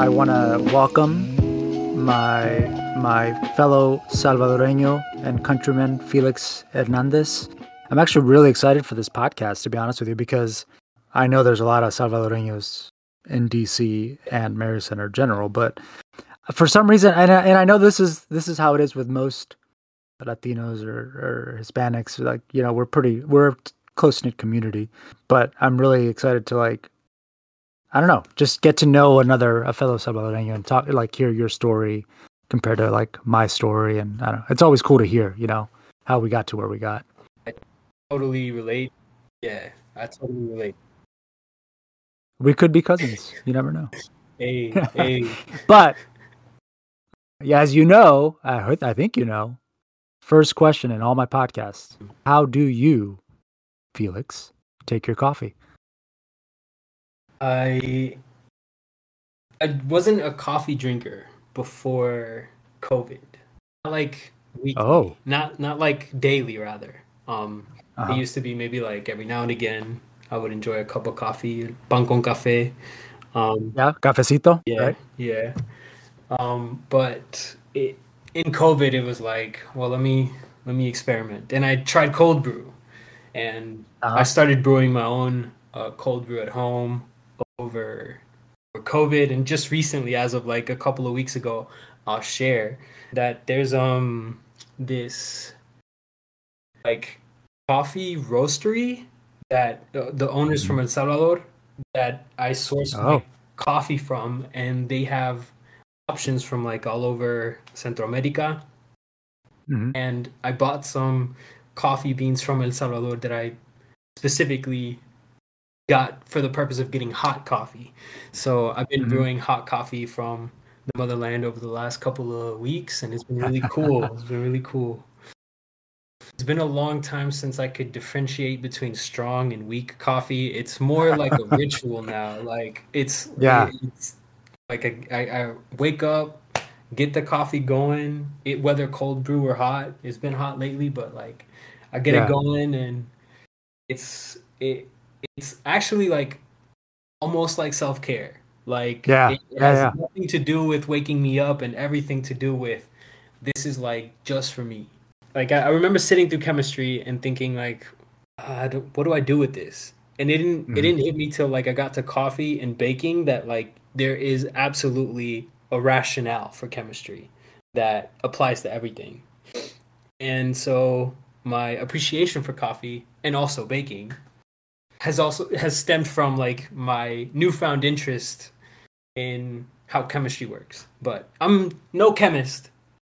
I want to welcome my my fellow Salvadoreño and countryman Felix Hernandez. I'm actually really excited for this podcast, to be honest with you, because I know there's a lot of Salvadoreños in DC and Mary Center General, but for some reason, and I, and I know this is this is how it is with most Latinos or, or Hispanics. Like you know, we're pretty we're a close knit community, but I'm really excited to like I don't know, just get to know another a fellow Salvadoreño and talk like hear your story compared to like my story, and I don't know. It's always cool to hear, you know, how we got to where we got. I totally relate. Yeah, I totally relate. We could be cousins. You never know. Hey, hey. but yeah, as you know, I heard, I think you know. First question in all my podcasts: How do you, Felix, take your coffee? I I wasn't a coffee drinker before COVID. Not like weekly. Oh. Not not like daily rather. Um Uh-huh. it used to be maybe like every now and again I would enjoy a cup of coffee, pan con café. Um Yeah, cafecito. yeah, Right? yeah. Um but it in COVID it was like, well let me let me experiment. And I tried cold brew and Uh-huh. I started brewing my own uh, cold brew at home over COVID, and just recently, as of like a couple of weeks ago, I'll share that there's um this like coffee roastery that the, the owners from El Salvador that I source my Oh. coffee from, and they have options from like all over Central America Mhm. and I bought some coffee beans from El Salvador that I specifically got for the purpose of getting hot coffee. So I've been Mhm. brewing hot coffee from the motherland over the last couple of weeks, and it's been really cool. it's been really cool. It's been a long time since I could differentiate between strong and weak coffee. It's more like a ritual now. Like it's Yeah. it's like I, I, I wake up, get the coffee going. It whether cold brew or hot. It's been hot lately, but like I get Yeah. it going, and it's it it's actually like almost like self care. Like Yeah. it, it Yeah, has yeah. nothing to do with waking me up, and everything to do with this is like just for me. Like I, I remember sitting through chemistry and thinking like, uh, do- what do I do with this? And it didn't Mhm. it didn't hit me till like I got to coffee and baking that like there is absolutely a rationale for chemistry that applies to everything. And so my appreciation for coffee and also baking has also has stemmed from like my newfound interest in how chemistry works. But I'm no chemist,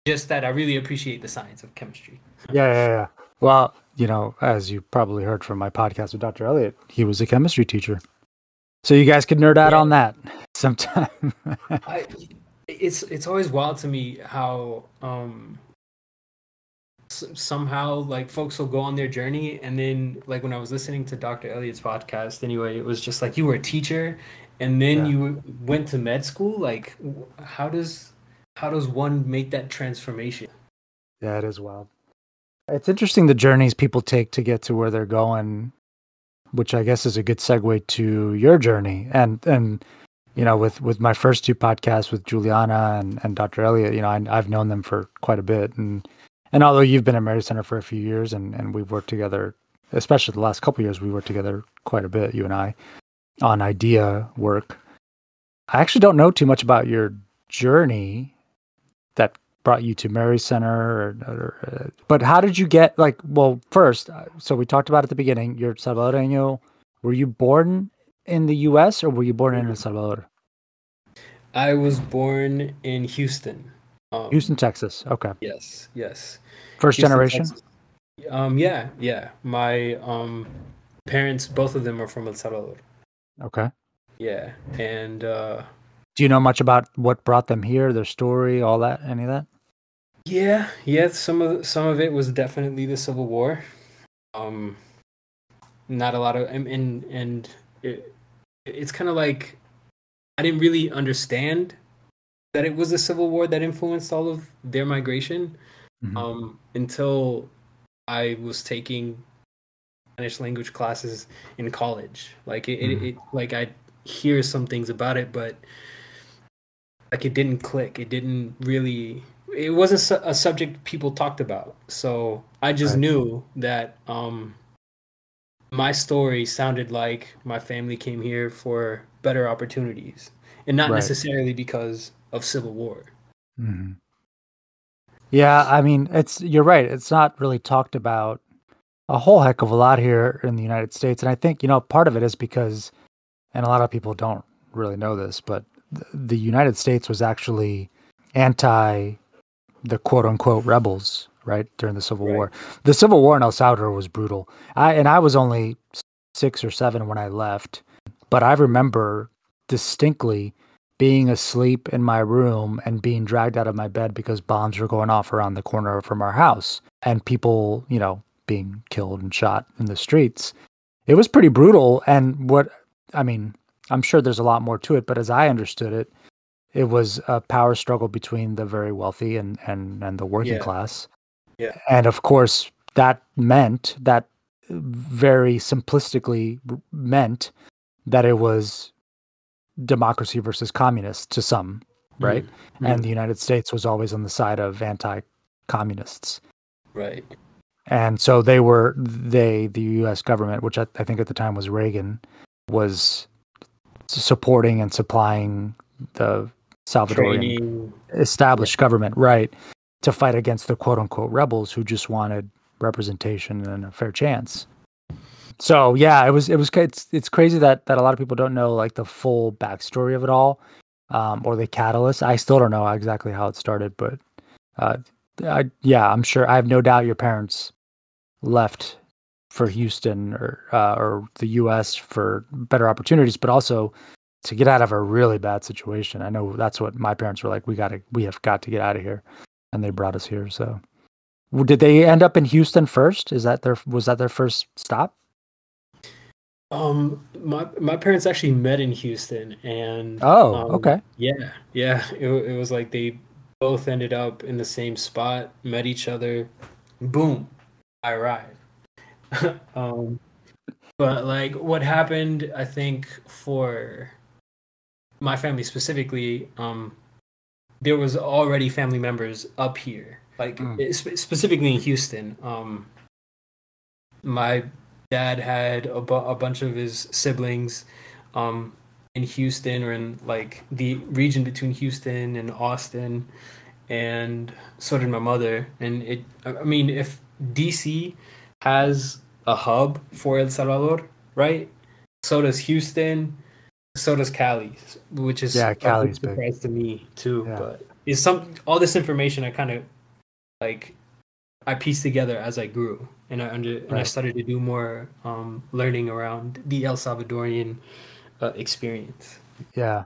just that I really appreciate the science of chemistry. Yeah, yeah, yeah. Well, you know, as you probably heard from my podcast with Dr. Elliott, he was a chemistry teacher. So you guys could nerd out Yeah. on that sometime. I, it's it's always wild to me how um somehow like folks will go on their journey and then like when I was listening to Dr. Elliott's podcast anyway it was just like you were a teacher and then Yeah. you went to med school like how does how does one make that transformation yeah, it is wild. It's interesting the journeys people take to get to where they're going, which I guess is a good segue to your journey. And and you know, with with my first two podcasts with Juliana and, and Dr. Elliott, you know, I, I've known them for quite a bit. And and although you've been at Mary Center for a few years, and and we've worked together, especially the last couple of years, we worked together quite a bit, you and I, on idea work. I actually don't know too much about your journey that brought you to Mary Center, or, or, uh, but how did you get like? Well, first, uh, so we talked about at the beginning. You're Salvadoreño. Were you born in the U.S. or were you born in El Salvador? I was born in Houston um, Houston, Texas. Okay, yes yes first Houston, generation. Texas. um yeah yeah my um parents both of them are from El Salvador Okay. yeah and uh Do you know much about what brought them here, their story, all that, any of that? Yeah, yeah. Some of some of it was definitely the Civil War. Um, not a lot of and and, and it, it's kind of like I didn't really understand that it was the Civil War that influenced all of their migration Mhm. um, until I was taking Spanish language classes in college. Like it, it, Mhm. it like I hear some things about it, but like it didn't click. It didn't really. It wasn't a subject people talked about. So I just right. knew that um, my story sounded like my family came here for better opportunities, and not right. necessarily because of civil war. Mm-hmm. Yeah, I mean, it's you're right. It's not really talked about a whole heck of a lot here in the United States, and I think you know part of it is because, and a lot of people don't really know this, but the United States was actually anti the quote unquote rebels, right, during the Civil right. War. The Civil War in El Salvador was brutal. I and I was only six or seven when I left, but I remember distinctly being asleep in my room and being dragged out of my bed because bombs were going off around the corner from our house and people, you know, being killed and shot in the streets. It was pretty brutal. And what, I mean, I'm sure there's a lot more to it, but as I understood it, it was a power struggle between the very wealthy and and and the working yeah. class. Yeah. And of course, that meant that very simplistically meant that it was democracy versus communists to some, right? Mm-hmm. And the United States was always on the side of anti-communists. Right. And so they were they the U.S. government, which I, I think at the time was Reagan, was supporting and supplying the Salvadorian Training. established yeah. government, right, to fight against the quote unquote rebels who just wanted representation and a fair chance. So yeah, it was it was it's it's crazy that that a lot of people don't know like the full backstory of it all, um, or the catalyst. I still don't know exactly how it started, but uh, I, yeah, I'm sure. I have no doubt your parents left for Houston or uh, or the U.S. for better opportunities, but also to get out of a really bad situation. I know that's what my parents were like. We got to, we have got to get out of here, and they brought us here. So, did they end up in Houston first? Is that their was that their first stop? Um, my my parents actually met in Houston, and oh, um, okay, yeah, yeah. It it was like they both ended up in the same spot, met each other, boom, I arrived. um, but like what happened, I think for my family specifically, um, there was already family members up here, like mm. specifically in Houston. Um, my dad had a, bu- a bunch of his siblings um, in Houston or in like the region between Houston and Austin, and so did my mother. And it, I mean, if DC has a hub for El Salvador, right? So does Houston. So does Cali, which is yeah, Cali's a surprise big. to me too. Yeah. But is some all this information I kind of like I pieced together as I grew, and I under right. and I started to do more um, learning around the El Salvadorian uh, experience. Yeah,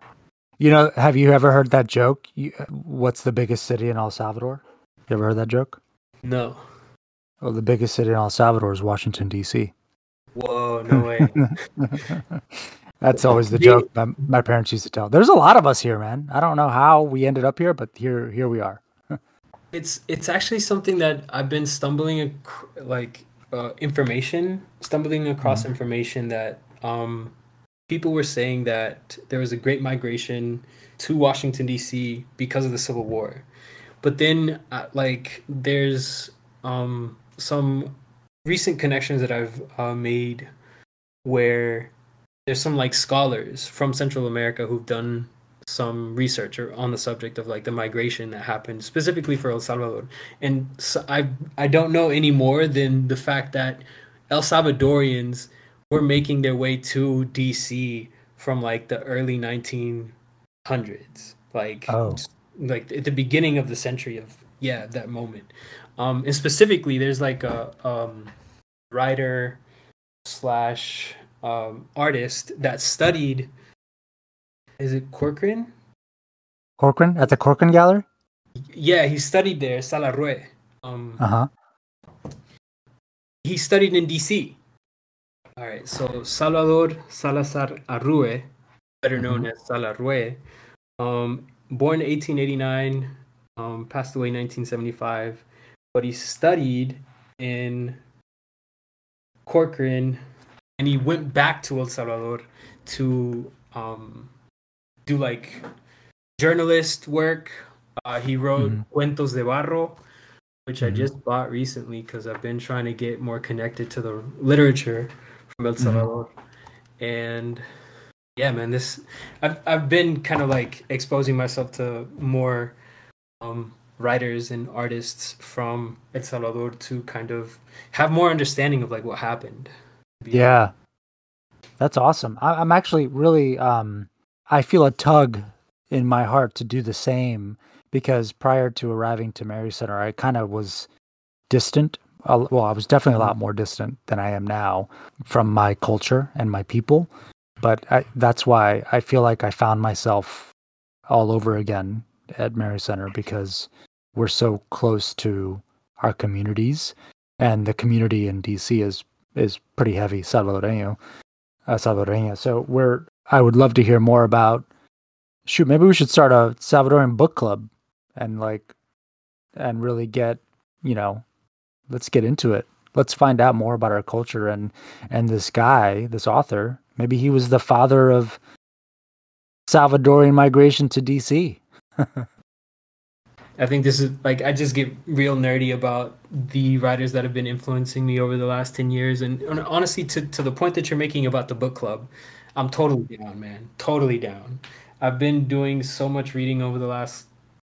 you know, have you ever heard that joke? You, what's the biggest city in El Salvador? You ever heard that joke? No. Well, the biggest city in El Salvador is Washington D.C. Whoa, no way. That's always the joke my, my parents used to tell. There's a lot of us here, man. I don't know how we ended up here, but here here we are. It's it's actually something that I've been stumbling like uh, information, stumbling across mm-hmm. information that um, people were saying that there was a great migration to Washington D.C. because of the Civil War, but then uh, like there's um, some recent connections that I've uh, made where there's some like scholars from Central America who've done some research on the subject of like the migration that happened specifically for El Salvador. And so I I don't know any more than the fact that El Salvadorians were making their way to DC from like the early 1900s. Like oh. like at the beginning of the century of yeah, that moment. Um and specifically there's like a um writer slash um, artist that studied. Is it Corcoran? Corcoran at the Corcoran Gallery. Yeah, he studied there, Salarrué. Um, uh huh. He studied in D.C. All right, so Salvador Salazar Arrué, better known mm-hmm. as Salarrué, um, born 1889, um, passed away 1975, but he studied in Corcoran and he went back to El Salvador to um, do like journalist work. Uh, he wrote Mhm. Cuentos de Barro, which I Mhm. just bought recently because I've been trying to get more connected to the literature from El Mhm. Salvador. And yeah, man, this I've I've been kind of like exposing myself to more um, writers and artists from El Salvador to kind of have more understanding of like what happened. Yeah. That's awesome. I, I'm actually really um I feel a tug in my heart to do the same because prior to arriving to Mary Center, I kind of was distant. Well, I was definitely a lot more distant than I am now from my culture and my people. But I, that's why I feel like I found myself all over again at Mary Center because we're so close to our communities, and the community in DC is is pretty heavy Salvadoreño, uh, Salvadoreña. So we're I would love to hear more about. Shoot, maybe we should start a Salvadoran book club, and like, and really get you know, let's get into it. Let's find out more about our culture and and this guy, this author. Maybe he was the father of Salvadorian migration to DC. I think this is like I just get real nerdy about the writers that have been influencing me over the last ten years, and hon- honestly, to to the point that you're making about the book club, I'm totally down, man. Totally down. I've been doing so much reading over the last,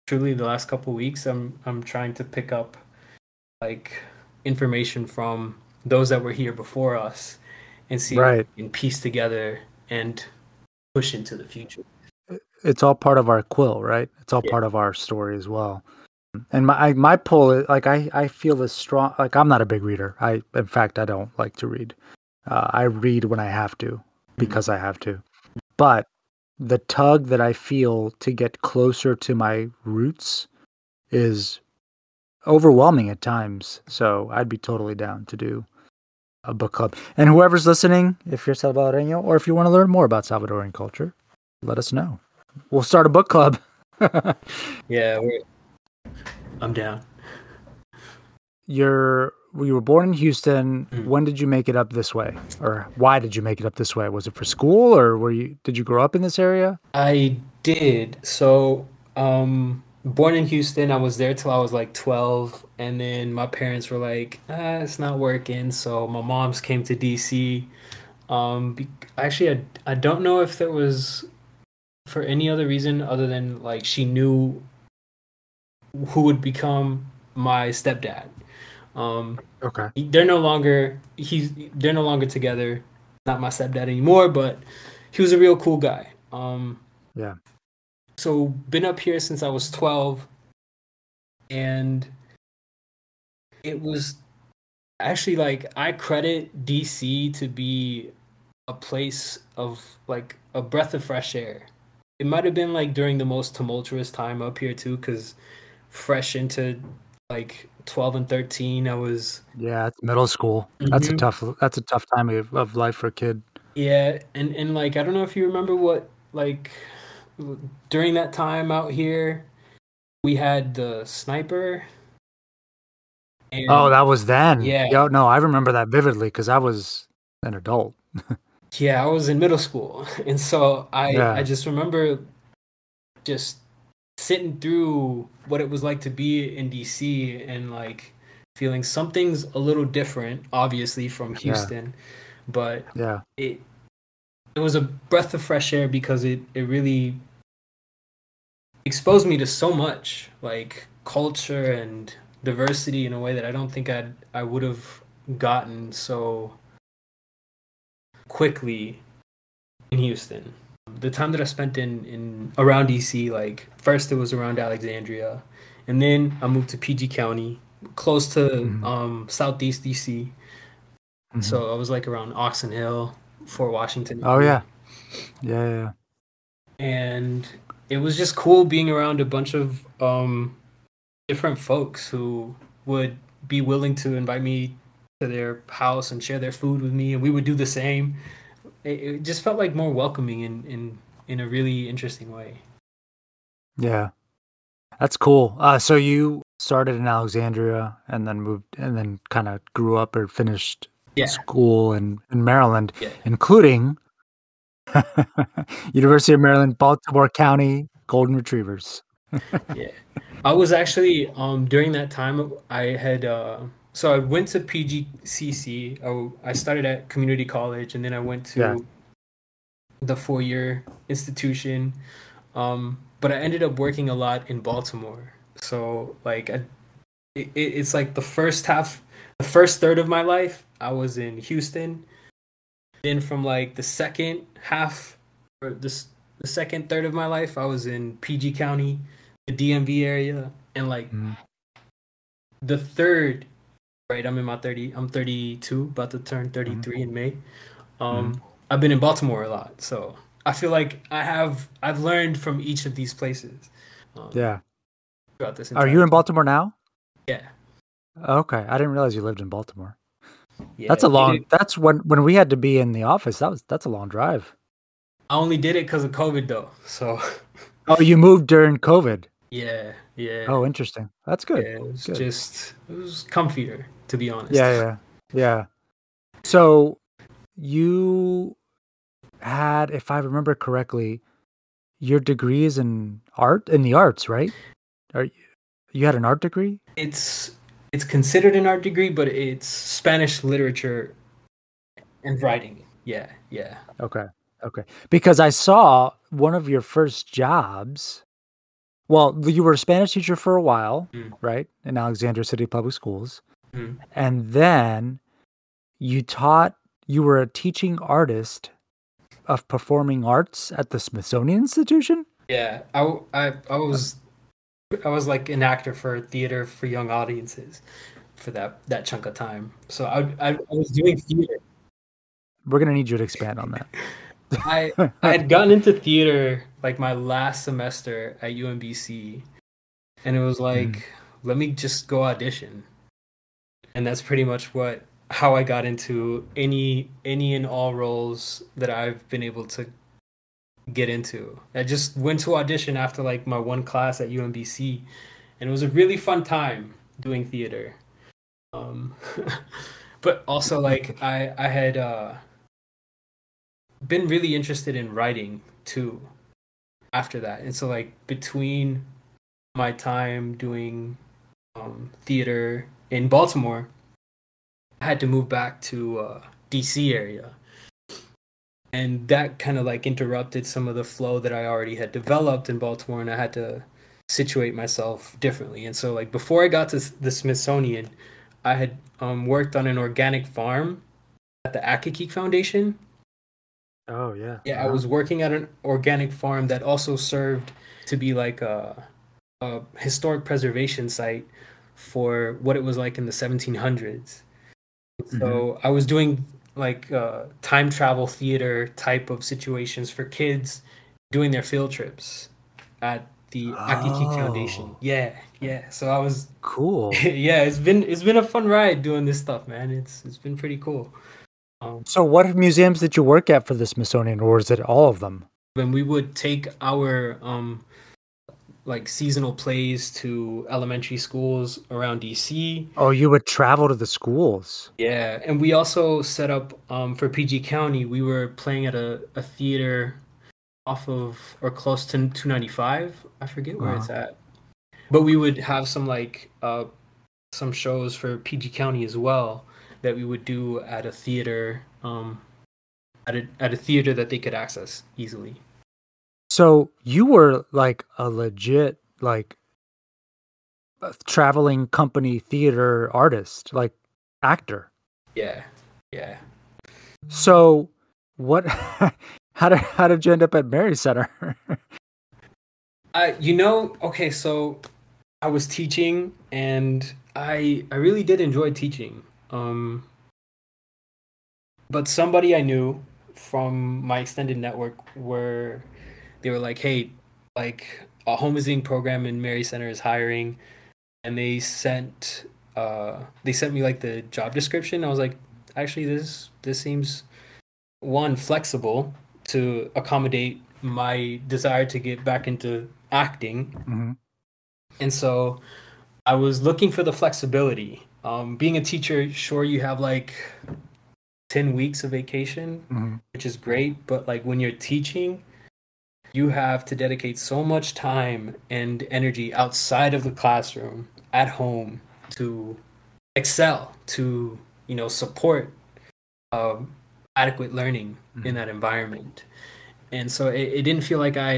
truly the last couple weeks. I'm I'm trying to pick up, like, information from those that were here before us, and see Right. if we can piece together and push into the future. it's all part of our quill, right? It's all Yeah. part of our story as well. And my I, my pull, is- like I I feel this strong. Like I'm not a big reader. I in fact I don't like to read. Uh, I read when I have to Mm-hmm. because I have to. But the tug that I feel to get closer to my roots is overwhelming at times. So I'd be totally down to do a book club. And whoever's listening, if you're Salvadoreño or if you want to learn more about Salvadoran culture, let us know. We'll start a book club. Yeah, we're, I'm down. You're you were born in Houston. Mm. When did you make it up this way? Or why did you make it up this way? Was it for school or were you did you grow up in this area? I did. So, um, born in Houston, I was there till I was like 12, and then my parents were like, ah, "It's not working." So my mom's came to DC. Um, be- actually, I I don't know if there was for any other reason other than like she knew who would become my stepdad. Um, Okay. they're no longer he's they're no longer together not my stepdad anymore but he was a real cool guy um Yeah. so been up here since i was 12 and it was actually like i credit dc to be a place of like a breath of fresh air it might have been like during the most tumultuous time up here too because fresh into like 12 and 13 i was Yeah, it's middle school. That's a Mhm. tough that's a tough time of, of life for a kid. Yeah, and and like I don't know if you remember what like during that time out here we had the sniper. And Oh, that was then. Yeah. Yo, no, I remember that vividly because I was an adult. yeah, I was in middle school, and so I Yeah. I just remember just sitting through what it was like to be in DC and like feeling something's a little different, obviously from Yeah. Houston, but Yeah. it it was a breath of fresh air because it it really exposed me to so much like culture and diversity in a way that I don't think I'd I would have gotten so quickly in Houston. The time that I spent in in around DC, like first it was around Alexandria, and then I moved to PG County, close to Mhm. um, Southeast DC. Mhm. So I was like around Oxon Hill, Fort Washington. Oh, yeah. yeah, yeah, yeah. And it was just cool being around a bunch of um, different folks who would be willing to invite me to their house and share their food with me, and we would do the same. It, it just felt like more welcoming in, in in a really interesting way. Yeah. That's cool. Uh, so you started in Alexandria and then moved and then kind of grew up or finished Yeah. school in, in Maryland, Yeah. including University of Maryland, Baltimore County, golden retrievers. yeah, I was actually um during that time I had uh so I went to PGCC. I, I started at community college and then I went to Yeah. the four year institution. Um, but I ended up working a lot in Baltimore. So like I, it, it's like the first half, the first third of my life I was in Houston. Then from like the second half or this the second third of my life I was in PG County, the DMV area, and like Mhm. the third right i'm in my 30 i'm 32 about to turn 33 in may um i've been in baltimore a lot so i feel like i have i've learned from each of these places um, Yeah. throughout this Are you in Baltimore now? yeah Okay, I didn't realize you lived in Baltimore. yeah that's a long. That's when when we had to be in the office. That was that's a long drive. i only did it because of covid though so Oh, you moved during COVID. yeah yeah Oh, interesting. That's good. yeah, it was good. just it was comfier to be honest Yeah, yeah, yeah. So you had, if I remember correctly, your degree is in art in the arts, right? Are you, you had an art degree? it's it's considered an art degree but it's spanish literature and writing yeah yeah Okay. Okay. Because I saw one of your first jobs. Well, you were a Spanish teacher for a while, Mm. right? In Alexandria City Public Schools. Mhm. And then you taught, you were a teaching artist of performing arts at the Smithsonian Institution? Yeah, I, I, I was I was like an actor for theater for young audiences for that that chunk of time. So I I, I was doing theater. We're going to need you to expand on that. I I had gotten into theater like my last semester at UMBC, and it was like let me just go audition, and that's pretty much what how I got into any any and all roles that I've been able to get into. I just went to audition after like my one class at UMBC, and it was a really fun time doing theater. Um, but also like I I had uh, been really interested in writing too after that, and so like between my time doing um, theater in Baltimore, I had to move back to uh, DC area and that kind of like interrupted some of the flow that I already had developed in Baltimore, and I had to situate myself differently. And so, like before I got to the Smithsonian, I had um, worked on an organic farm at the Accokeek Foundation. Oh, yeah. Yeah, I was working at an organic farm that also served to be like a, a historic preservation site for what it was like in the 1700s. So I was doing like uh, time travel theater type of situations for kids doing their field trips at the Accokeek Foundation. Oh. Yeah, yeah. So I was Cool. yeah, it's been it's been a fun ride doing this stuff, man. It's it's been pretty cool. Um, So, what museums did you work at for the Smithsonian, or is it all of them? when we would take our um like seasonal plays to elementary schools around DC. Oh, you would travel to the schools. Yeah, and we also set up um for PG County. We were playing at a, a theater off of or close to 295. I forget where it's at. But we would have some like uh some shows for PG County as well that we would do at a theater um at a at a theater that they could access easily. So, you were like a legit, like, traveling company theater artist, like actor. Yeah. Yeah. So, what? how did how did you end up at Mary Center? I you know, okay, so I was teaching and I I really did enjoy teaching. Um but somebody I knew from my extended network were they were like, "Hey, like a home visiting program in Mary Center is hiring." And they sent uh they sent me like the job description. I was like, "Actually, this this seems one flexible to accommodate my desire to get back into acting. Hmm and so i was looking for the flexibility. Um, being a teacher sure you have like 10 weeks of vacation hmm which is great. But like when you're teaching you have to dedicate so much time and energy outside of the classroom at home to excel to you know support um, adequate learning mm-hmm. in that environment and so it, it didn't feel like i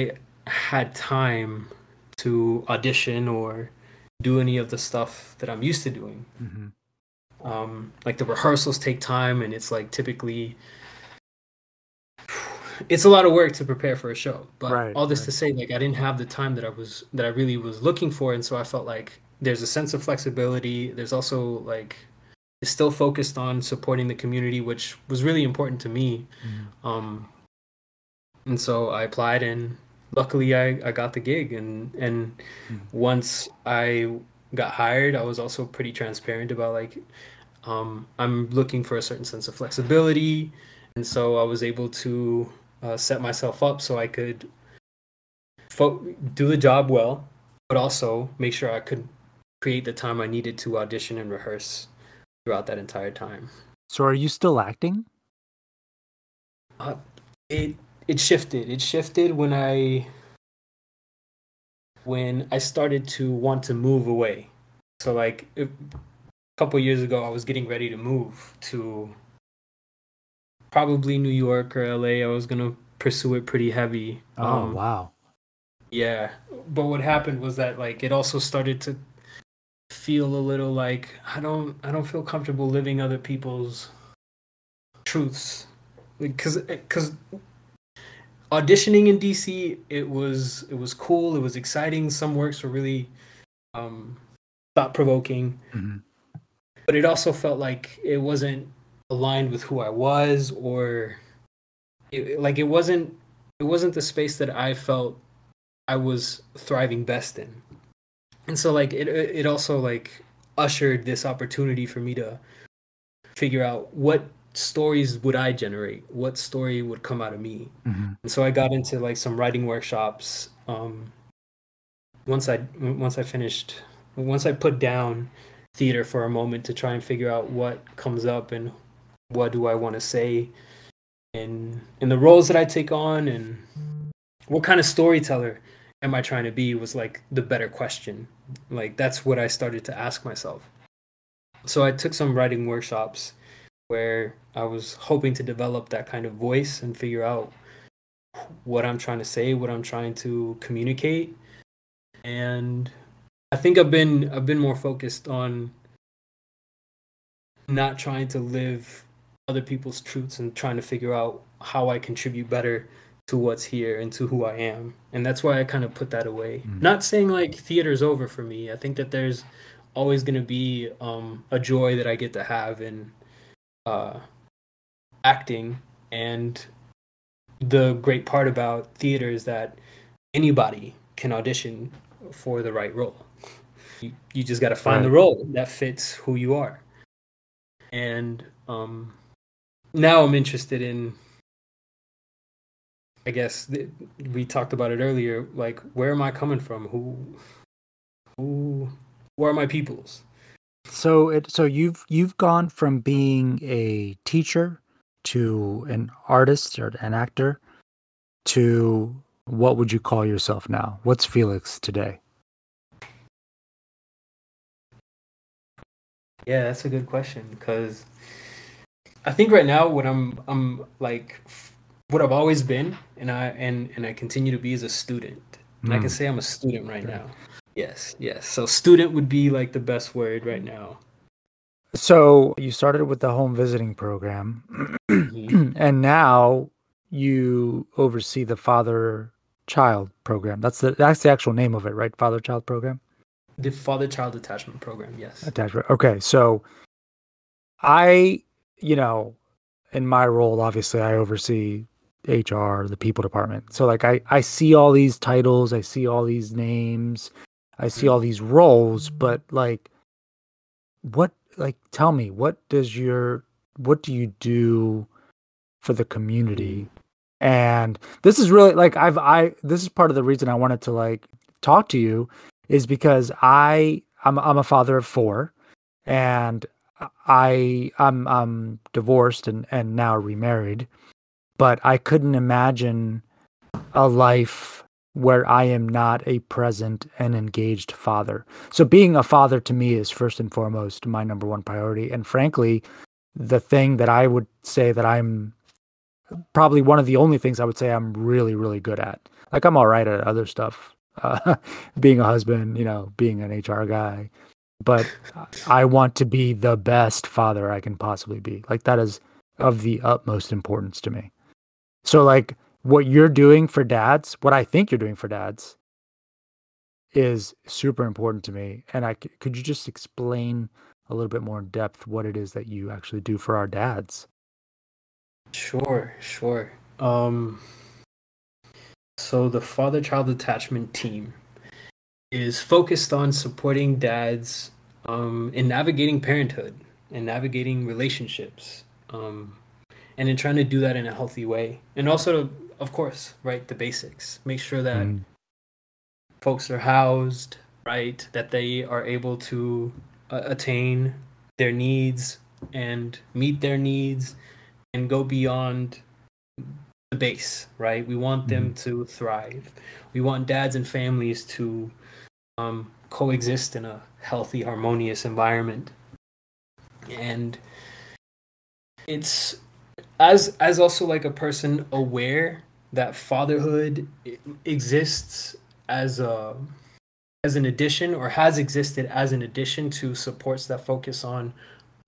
had time to audition or do any of the stuff that i'm used to doing mm-hmm. um, like the rehearsals take time and it's like typically it's a lot of work to prepare for a show but right, all this right. to say like i didn't have the time that i was that i really was looking for and so i felt like there's a sense of flexibility there's also like it's still focused on supporting the community which was really important to me mm-hmm. um and so i applied and luckily i i got the gig and and mm-hmm. once i got hired i was also pretty transparent about like um i'm looking for a certain sense of flexibility and so i was able to uh, set myself up so I could fo- do the job well, but also make sure I could create the time I needed to audition and rehearse throughout that entire time. So, are you still acting? Uh, it it shifted. It shifted when I when I started to want to move away. So, like a couple years ago, I was getting ready to move to probably New York or LA. I was gonna pursue it pretty heavy. Oh um, wow. Yeah, but what happened was that like it also started to feel a little like I don't I don't feel comfortable living other people's truths because because auditioning in DC it was it was cool it was exciting some works were really um thought provoking mm-hmm. but it also felt like it wasn't aligned with who I was or it, like it wasn't it wasn't the space that I felt I was thriving best in. And so like it it also like ushered this opportunity for me to figure out what stories would I generate? What story would come out of me? Mm-hmm. And so I got into like some writing workshops. Um, once I once I finished, once I put down theater for a moment to try and figure out what comes up and what do I want to say and in the roles that I take on and what kind of storyteller am I trying to be was like the better question. Like that's what I started to ask myself. So I took some writing workshops where I was hoping to develop that kind of voice and figure out what I'm trying to say, what I'm trying to communicate. And I think I've been I've been more focused on not trying to live other people's truths and trying to figure out how I contribute better to what's here and to who I am. And that's why I kind of put that away. Mm. Not saying like theater's over for me. I think that there's always going to be um, a joy that I get to have in uh, acting. And the great part about theater is that anybody can audition for the right role. You, you just got to find right. the role that fits who you are. And um, now I'm interested in. I guess th- we talked about it earlier. Like, where am I coming from? Who, who, where are my peoples? So it so you've you've gone from being a teacher to an artist or an actor to what would you call yourself now? What's Felix today? Yeah, that's a good question because I think right now what I'm I'm like what I've always been and I and and I continue to be as a student. And mm. I can hmm. say I'm a student right now. Yes, yes. So student would be like the best word right now. So you started with the home visiting program mm-hmm. and now you oversee the father child program. That's the that's the actual name of it, right? Father child program? The father child attachment program, yes. Attachment. Okay. So I you know, in my role, obviously, I oversee HR, the people department. So like I I see all these titles, I see all these names, I see mm. all these roles, but like what like tell me, what does your what do you do for the community? And this is really like I've I this is part of the reason I wanted to like talk to you is because I I'm I'm a father of 4 and I I'm divorced and and now remarried, but I couldn't imagine a life where I am not a present and engaged father. So being a father to me is first and foremost my number one priority. And frankly, the thing that I would say that I'm probably one of the only things I would say I'm really, really good at. Like I'm all right at other stuff, uh, being a husband, you know, being an HR guy, but I want to be the best father I can possibly be. Like that is of the utmost importance to me. So like what you're doing for dads, what I think you're doing for dads is super important to me. And I could you just explain a little bit more in depth what it is that you actually do for our dads? Sure, sure. Um so the father child attachment team is focused on supporting dads um, in navigating parenthood and navigating relationships um, and in trying to do that in a healthy way and also of course, right, the basics. Make sure that mm. folks are housed, right, that they are able to uh, attain their needs and meet their needs and go beyond the base, right? We want them mm. to thrive. We want dads and families to um, coexist in a healthy, harmonious environment. And it's as as also like a person aware that fatherhood exists as a as an addition or has existed as an addition to supports that focus on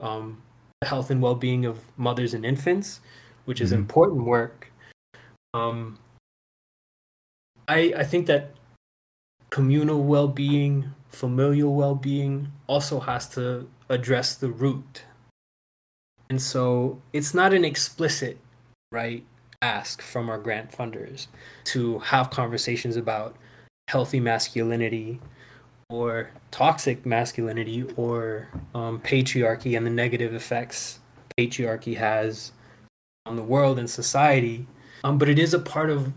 um, the health and well-being of mothers and infants which is mm-hmm. important work um, I, I think that communal well-being familial well-being also has to address the root and so it's not an explicit right ask from our grant funders to have conversations about healthy masculinity or toxic masculinity or um, patriarchy and the negative effects patriarchy has on the world and society. Um, but it is a part of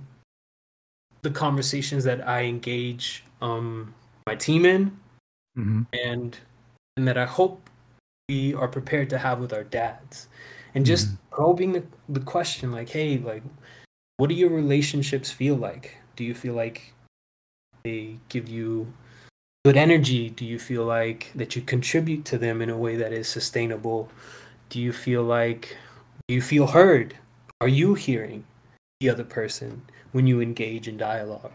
the conversations that I engage um, my team in, mm-hmm. and and that I hope we are prepared to have with our dads. And just mm-hmm. probing the, the question like hey like what do your relationships feel like? Do you feel like they give you good energy? Do you feel like that you contribute to them in a way that is sustainable? Do you feel like do you feel heard? Are you hearing the other person when you engage in dialogue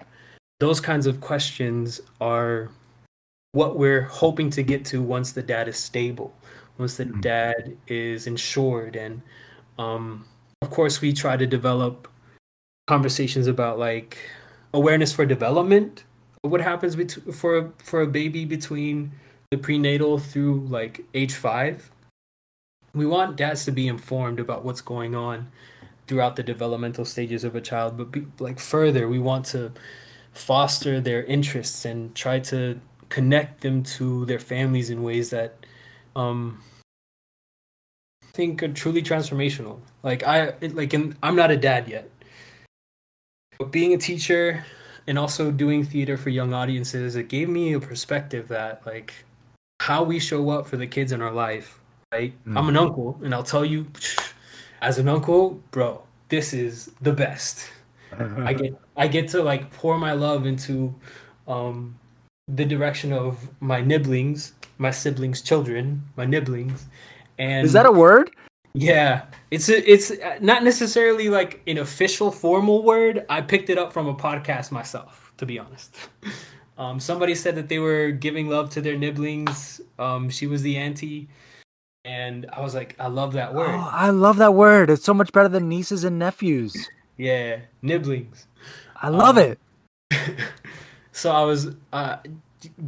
those kinds of questions are what we're hoping to get to once the dad is stable once the mm-hmm. dad is insured and um, of course we try to develop conversations about like awareness for development what happens bet- for for a baby between the prenatal through like age five we want dads to be informed about what's going on throughout the developmental stages of a child but be, like further we want to foster their interests and try to connect them to their families in ways that um, think are truly transformational. Like I like in, I'm not a dad yet. But being a teacher and also doing theater for young audiences, it gave me a perspective that like how we show up for the kids in our life, right? Mm. I'm an uncle and I'll tell you as an uncle, bro, this is the best. I get I get to like pour my love into um the direction of my nibblings, my siblings' children, my nibblings, and is that a word? Yeah, it's a, it's not necessarily like an official formal word. I picked it up from a podcast myself, to be honest. Um, somebody said that they were giving love to their nibblings. Um, she was the auntie, and I was like, I love that word. Oh, I love that word. It's so much better than nieces and nephews. Yeah, nibblings. I love um, it. so I was uh,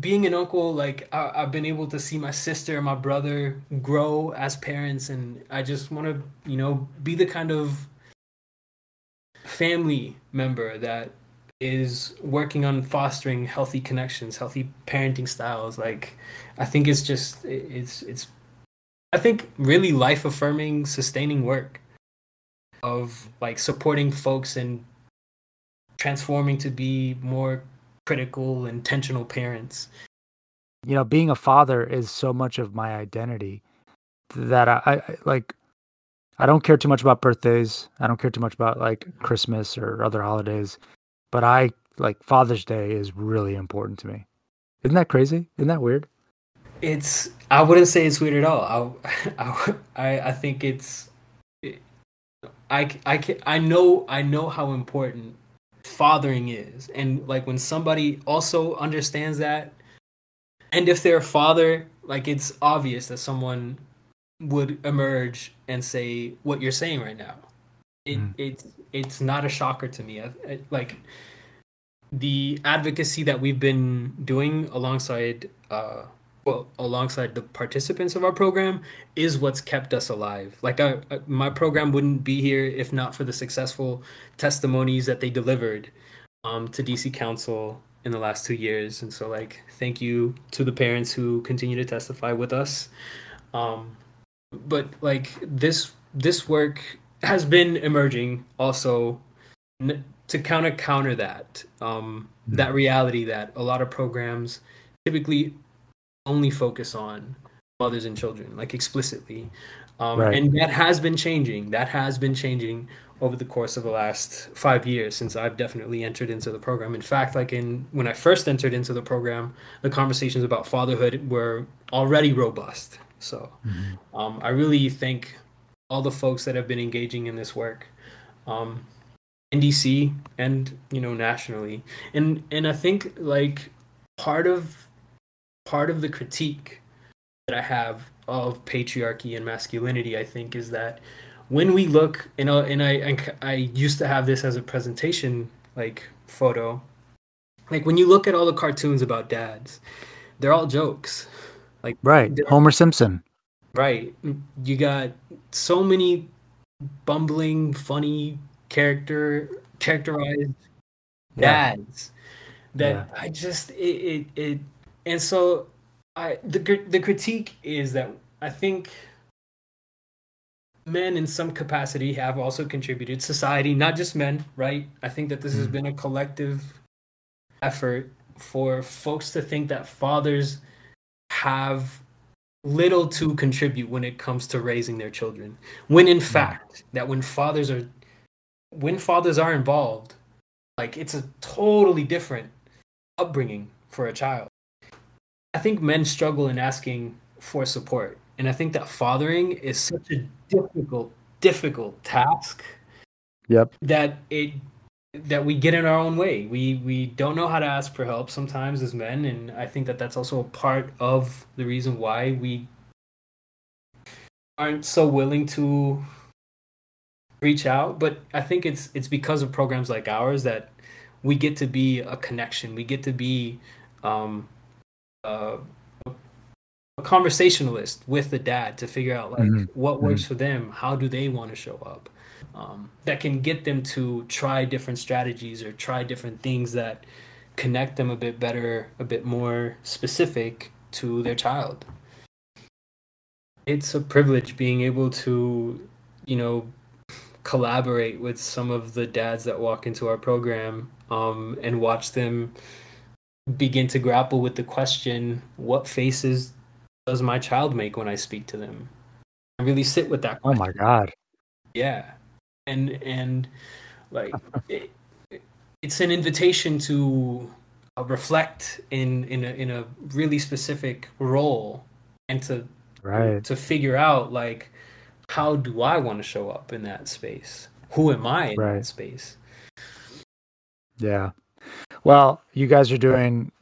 being an uncle, like I, have been able to see my sister and my brother grow as parents, and I just want to, you know, be the kind of family member that is working on fostering healthy connections, healthy parenting styles. Like, I think it's just it's it's, I think really life affirming, sustaining work of like supporting folks and transforming to be more critical, intentional parents. You know, being a father is so much of my identity that I, I like. I don't care too much about birthdays. I don't care too much about like Christmas or other holidays, but I like Father's Day is really important to me. Isn't that crazy? Isn't that weird? It's I wouldn't say it's weird at all. I I I think it's I I can, I know I know how important fathering is. And like when somebody also understands that and if they're a father like it's obvious that someone would emerge and say what you're saying right now. It, mm. it's it's not a shocker to me. I, I, like the advocacy that we've been doing alongside uh, well alongside the participants of our program is what's kept us alive. Like I, I, my program wouldn't be here if not for the successful testimonies that they delivered um, to dc council in the last two years. And so like thank you to the parents who continue to testify with us. Um, but like this this work has been emerging also to counter counter that um, mm-hmm. that reality that a lot of programs typically only focus on mothers and children, like explicitly. Um, right. And that has been changing. That has been changing over the course of the last five years since I've definitely entered into the program. In fact, like in when I first entered into the program, the conversations about fatherhood were already robust. So mm-hmm. um, I really thank all the folks that have been engaging in this work. Um, in DC and you know nationally and and I think like part of part of the critique that I have of patriarchy and masculinity, I think, is that when we look, you uh, know, and I, I, I used to have this as a presentation like photo, like when you look at all the cartoons about dads, they're all jokes. Like right, Homer Simpson. Right, you got so many bumbling, funny character characterized yeah. dads that yeah. I just it, it it and so I the the critique is that I think men in some capacity have also contributed society not just men right i think that this has mm. been a collective effort for folks to think that fathers have little to contribute when it comes to raising their children when in mm. fact that when fathers are when fathers are involved like it's a totally different upbringing for a child I think men struggle in asking for support. And I think that fathering is such a difficult, difficult task. Yep. That it that we get in our own way. We we don't know how to ask for help sometimes as men, and I think that that's also a part of the reason why we aren't so willing to reach out. But I think it's it's because of programs like ours that we get to be a connection. We get to be um, uh, a conversationalist with the dad to figure out like mm-hmm. what works mm-hmm. for them how do they want to show up um, that can get them to try different strategies or try different things that connect them a bit better a bit more specific to their child it's a privilege being able to you know collaborate with some of the dads that walk into our program um, and watch them begin to grapple with the question what faces does my child make when I speak to them? I really sit with that. Question. Oh my god. Yeah. And and like it, it's an invitation to uh, reflect in in a in a really specific role and to right to figure out like how do I want to show up in that space? Who am I in right. that space? Yeah. Well, you guys are doing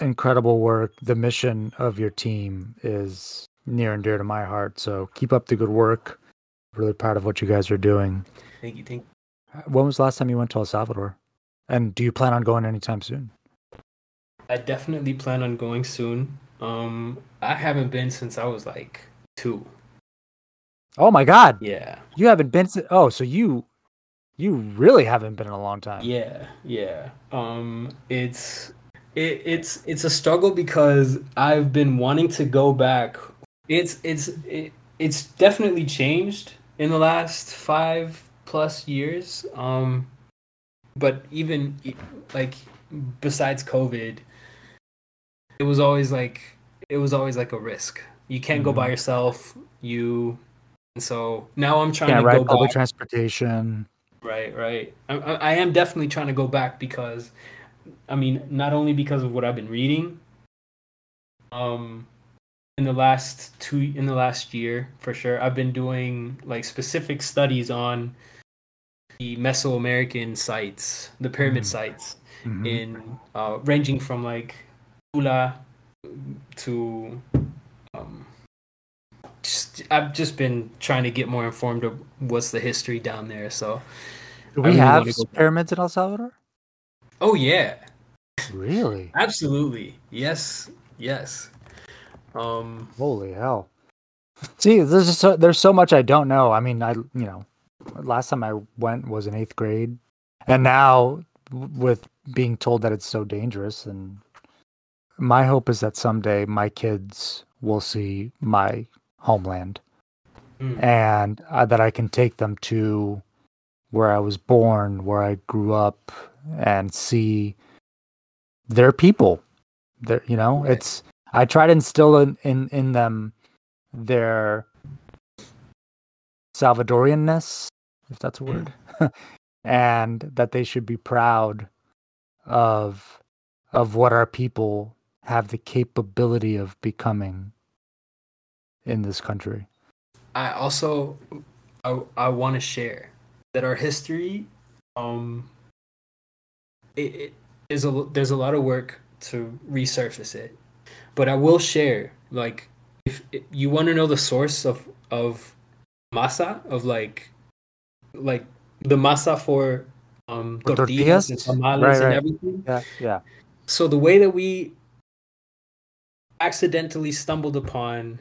incredible work. The mission of your team is near and dear to my heart. So keep up the good work. Really proud of what you guys are doing. Thank you. Thank you. When was the last time you went to El Salvador? And do you plan on going anytime soon? I definitely plan on going soon. Um, I haven't been since I was like two. Oh my god! Yeah, you haven't been. To, oh, so you you really haven't been in a long time. Yeah, yeah. Um, it's it, it's it's a struggle because I've been wanting to go back. It's it's it, it's definitely changed in the last five plus years. Um, but even like besides COVID, it was always like it was always like a risk. You can't mm-hmm. go by mm-hmm. yourself. You And so now I'm trying Yeah, to right. go Public back. transportation. Right, right. I, I am definitely trying to go back because, I mean, not only because of what I've been reading, um, in the last two in the last year for sure, I've been doing like specific studies on the Mesoamerican sites, the pyramid Mm. sites, Mhm. in uh, ranging from like Tula to just I've just been trying to get more informed of what's the history down there. So, Do we really have wanna go back. pyramids in El Salvador? oh yeah, Really? absolutely, yes, yes. Um, Holy hell! See, there's so, there's so much I don't know. I mean, I you know, last time I went was in eighth grade, and now with being told that it's so dangerous, and my hope is that someday my kids will see my homeland, mm, and uh, that I can take them to where I was born, where I grew up, and see their people. Their, you know, Right. it's I try to instill in, in in them their Salvadorianness, if that's a word, and that they should be proud of of what our people have the capability of becoming in this country. I also I, I want to share that our history um it, it is a there's a lot of work to resurface it but I will share like if, if you want to know the source of of masa of like like the masa for um For tortillas, and tortillas? tamales Right, and everything Yeah, yeah. so the way that we accidentally stumbled upon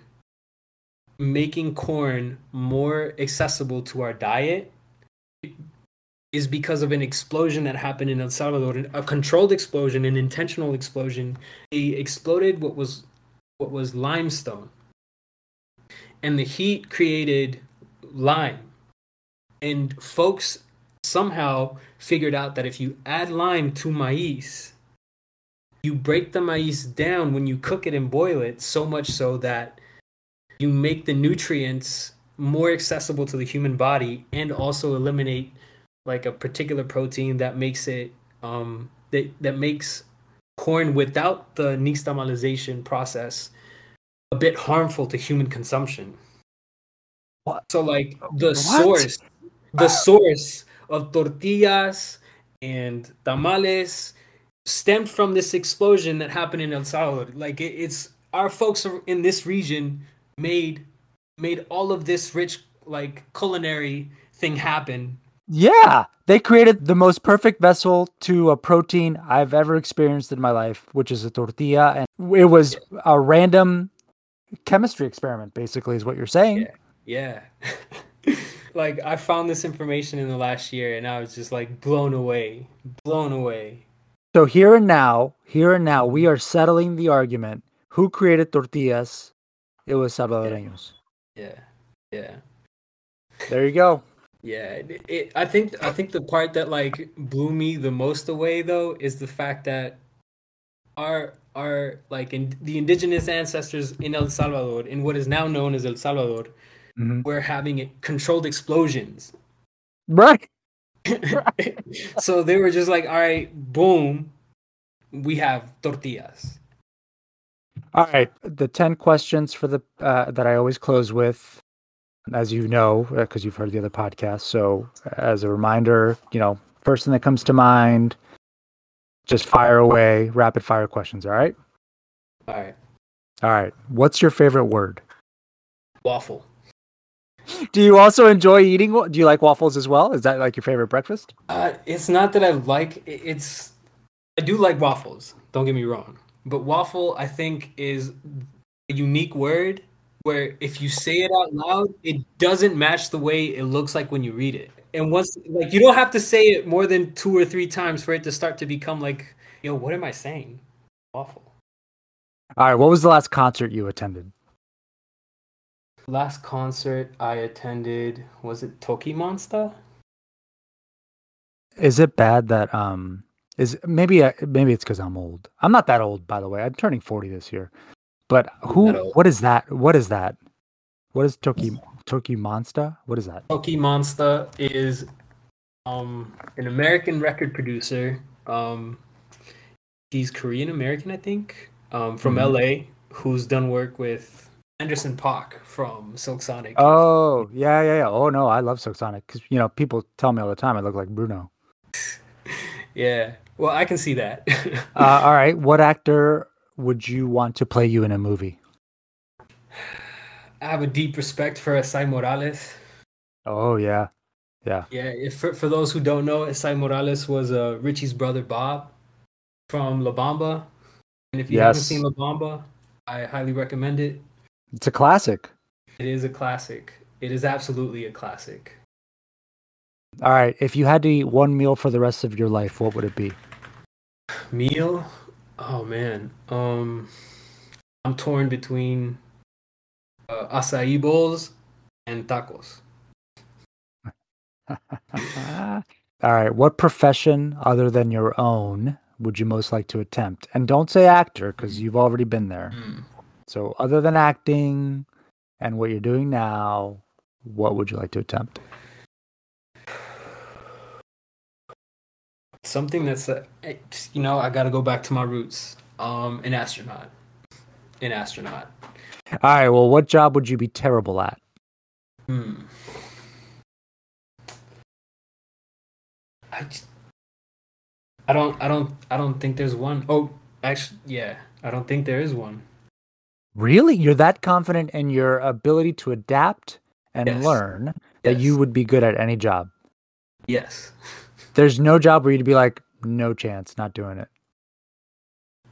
making corn more accessible to our diet is because of an explosion that happened in El Salvador, a controlled explosion, an intentional explosion. They exploded what was what was limestone, and the heat created lime. And folks somehow figured out that if you add lime to maize, you break the maize down when you cook it and boil it so much so that you make the nutrients more accessible to the human body and also eliminate like a particular protein that makes it um that that makes corn without the nixtamalization process a bit harmful to human consumption What? so like the What? source the source of tortillas and tamales stemmed from this explosion that happened in El Salvador. Like it, it's our folks in this region made made all of this rich like culinary thing happen. Yeah, they created the most perfect vessel to a protein I've ever experienced in my life, which is a tortilla, and it was a random chemistry experiment. Basically, is what you're saying. Yeah. Yeah. like I found this information in the last year and I was just like blown away. Blown away. So here and now, here and now, we are settling the argument: who created tortillas? It was Salvadoreños. Yeah. Yeah. There you go. Yeah, it, it, I think I think the part that like blew me the most away though is the fact that our our like in the indigenous ancestors in El Salvador, in what is now known as El Salvador, Mhm. were having controlled explosions. Right. so they were just like, all right, boom, we have tortillas. All right, the ten questions for the uh, that I always close with, as you know, because you've heard the other podcast. So, as a reminder, you know, first thing that comes to mind, just fire away, rapid fire questions. All right. All right, All right. What's your favorite word? waffle. Do you also enjoy eating? Do you like waffles as well? Is that like your favorite breakfast? Uh, it's not that I like it's. I do like waffles. Don't get me wrong, but waffle I think is a unique word where if you say it out loud, it doesn't match the way it looks like when you read it. And once, like, you don't have to say it more than two or three times for it to start to become like, yo, what am I saying? Waffle. All right. What was the last concert you attended? Last concert I attended was it Tokimonsta? Is it bad that um is maybe uh, maybe it's because I'm old. I'm not that old, by the way. I'm turning forty this year. But who? What is that? What is that? What is Toki? Tokimonsta? What is that? Tokimonsta is um an American record producer. Um, she's Korean American, I think, um, from Mhm. LA, who's done work with Anderson .Paak from Silk Sonic. Oh, yeah, yeah, yeah. Oh no, I love Silk Sonic because you know people tell me all the time I look like Bruno. Yeah. Well, I can see that. Uh, all right, what actor would you want to play you in a movie? I have a deep respect for Esai Morales. Oh yeah, yeah. Yeah, if for, for those who don't know, Esai Morales was uh, Richie's brother Bob from La Bamba. And if you haven't seen La Bamba, I highly recommend it. It's a classic. It is a classic. It is absolutely a classic. All right, if you had to eat one meal for the rest of your life, what would it be? Meal? Oh man. Um I'm torn between uh, acai bowls and tacos. All right, what profession other than your own would you most like to attempt? And don't say actor because you've already been there. Mm. So, other than acting and what you're doing now, what would you like to attempt? Something that's uh, you know, I got to go back to my roots. Um an astronaut. An astronaut. All right, well, what job would you be terrible at? Hmm. I just, I don't I don't I don't think there's one. Oh, actually yeah, I don't think there is one. Really? You're that confident in your ability to adapt and Yes. learn that you would be good at any job? Yes. There's no job where you'd be like, no chance, not doing it.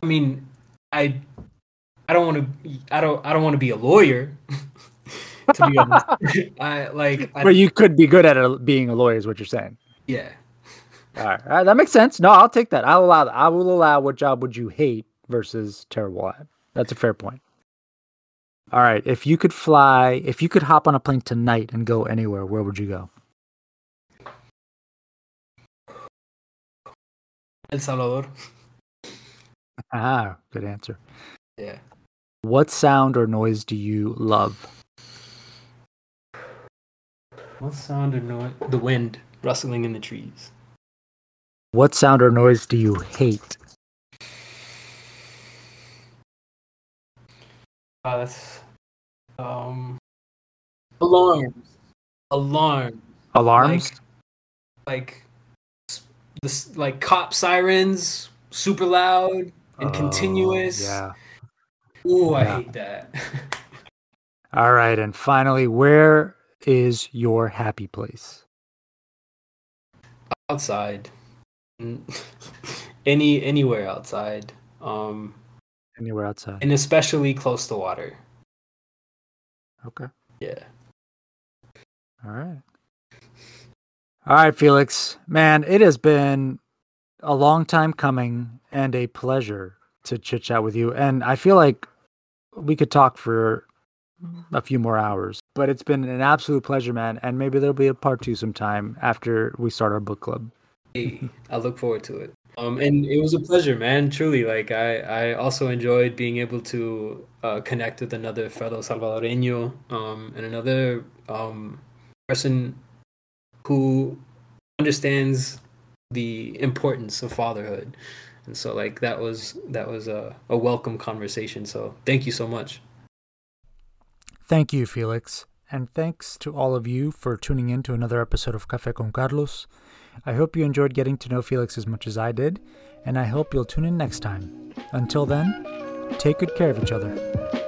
I mean, I I don't want to I don't I don't want to be a lawyer. to be honest, I like I, But you could be good at a, being a lawyer, is what you're saying. yeah. All right, all right, that makes sense. No, I'll take that. I'll allow that. I will allow what job would you hate versus terrible at. That's a fair point. All right, if you could fly, if you could hop on a plane tonight and go anywhere, where would you go? El Salvador. Ah, good answer. Yeah. What sound or noise do you love? What sound or noise? The wind rustling in the trees. What sound or noise do you hate? Oh, that's um alarms. Alarms. Alarms? Like s- this like cop sirens, super loud and Oh, continuous. Yeah. Ooh, I hate that. All right, and finally, where is your happy place? outside. Any anywhere outside. Um Anywhere outside. and especially close to water. Okay. Yeah. All right. All right, Felix. Man, it has been a long time coming and a pleasure to chit chat with you. And I feel like we could talk for a few more hours, but it's been an absolute pleasure, man. And maybe there'll be a part two sometime after we start our book club. Hey, I look forward to it. Um, and it was a pleasure, man. Truly, like I, I also enjoyed being able to uh, connect with another fellow Salvadoreño, um, and another um, person who understands the importance of fatherhood. And so, like that was that was a, a welcome conversation. So, thank you so much. Thank you, Felix. And thanks to all of you for tuning in to another episode of Café con Carlos. I hope you enjoyed getting to know Felix as much as I did, and I hope you'll tune in next time. Until then, take good care of each other.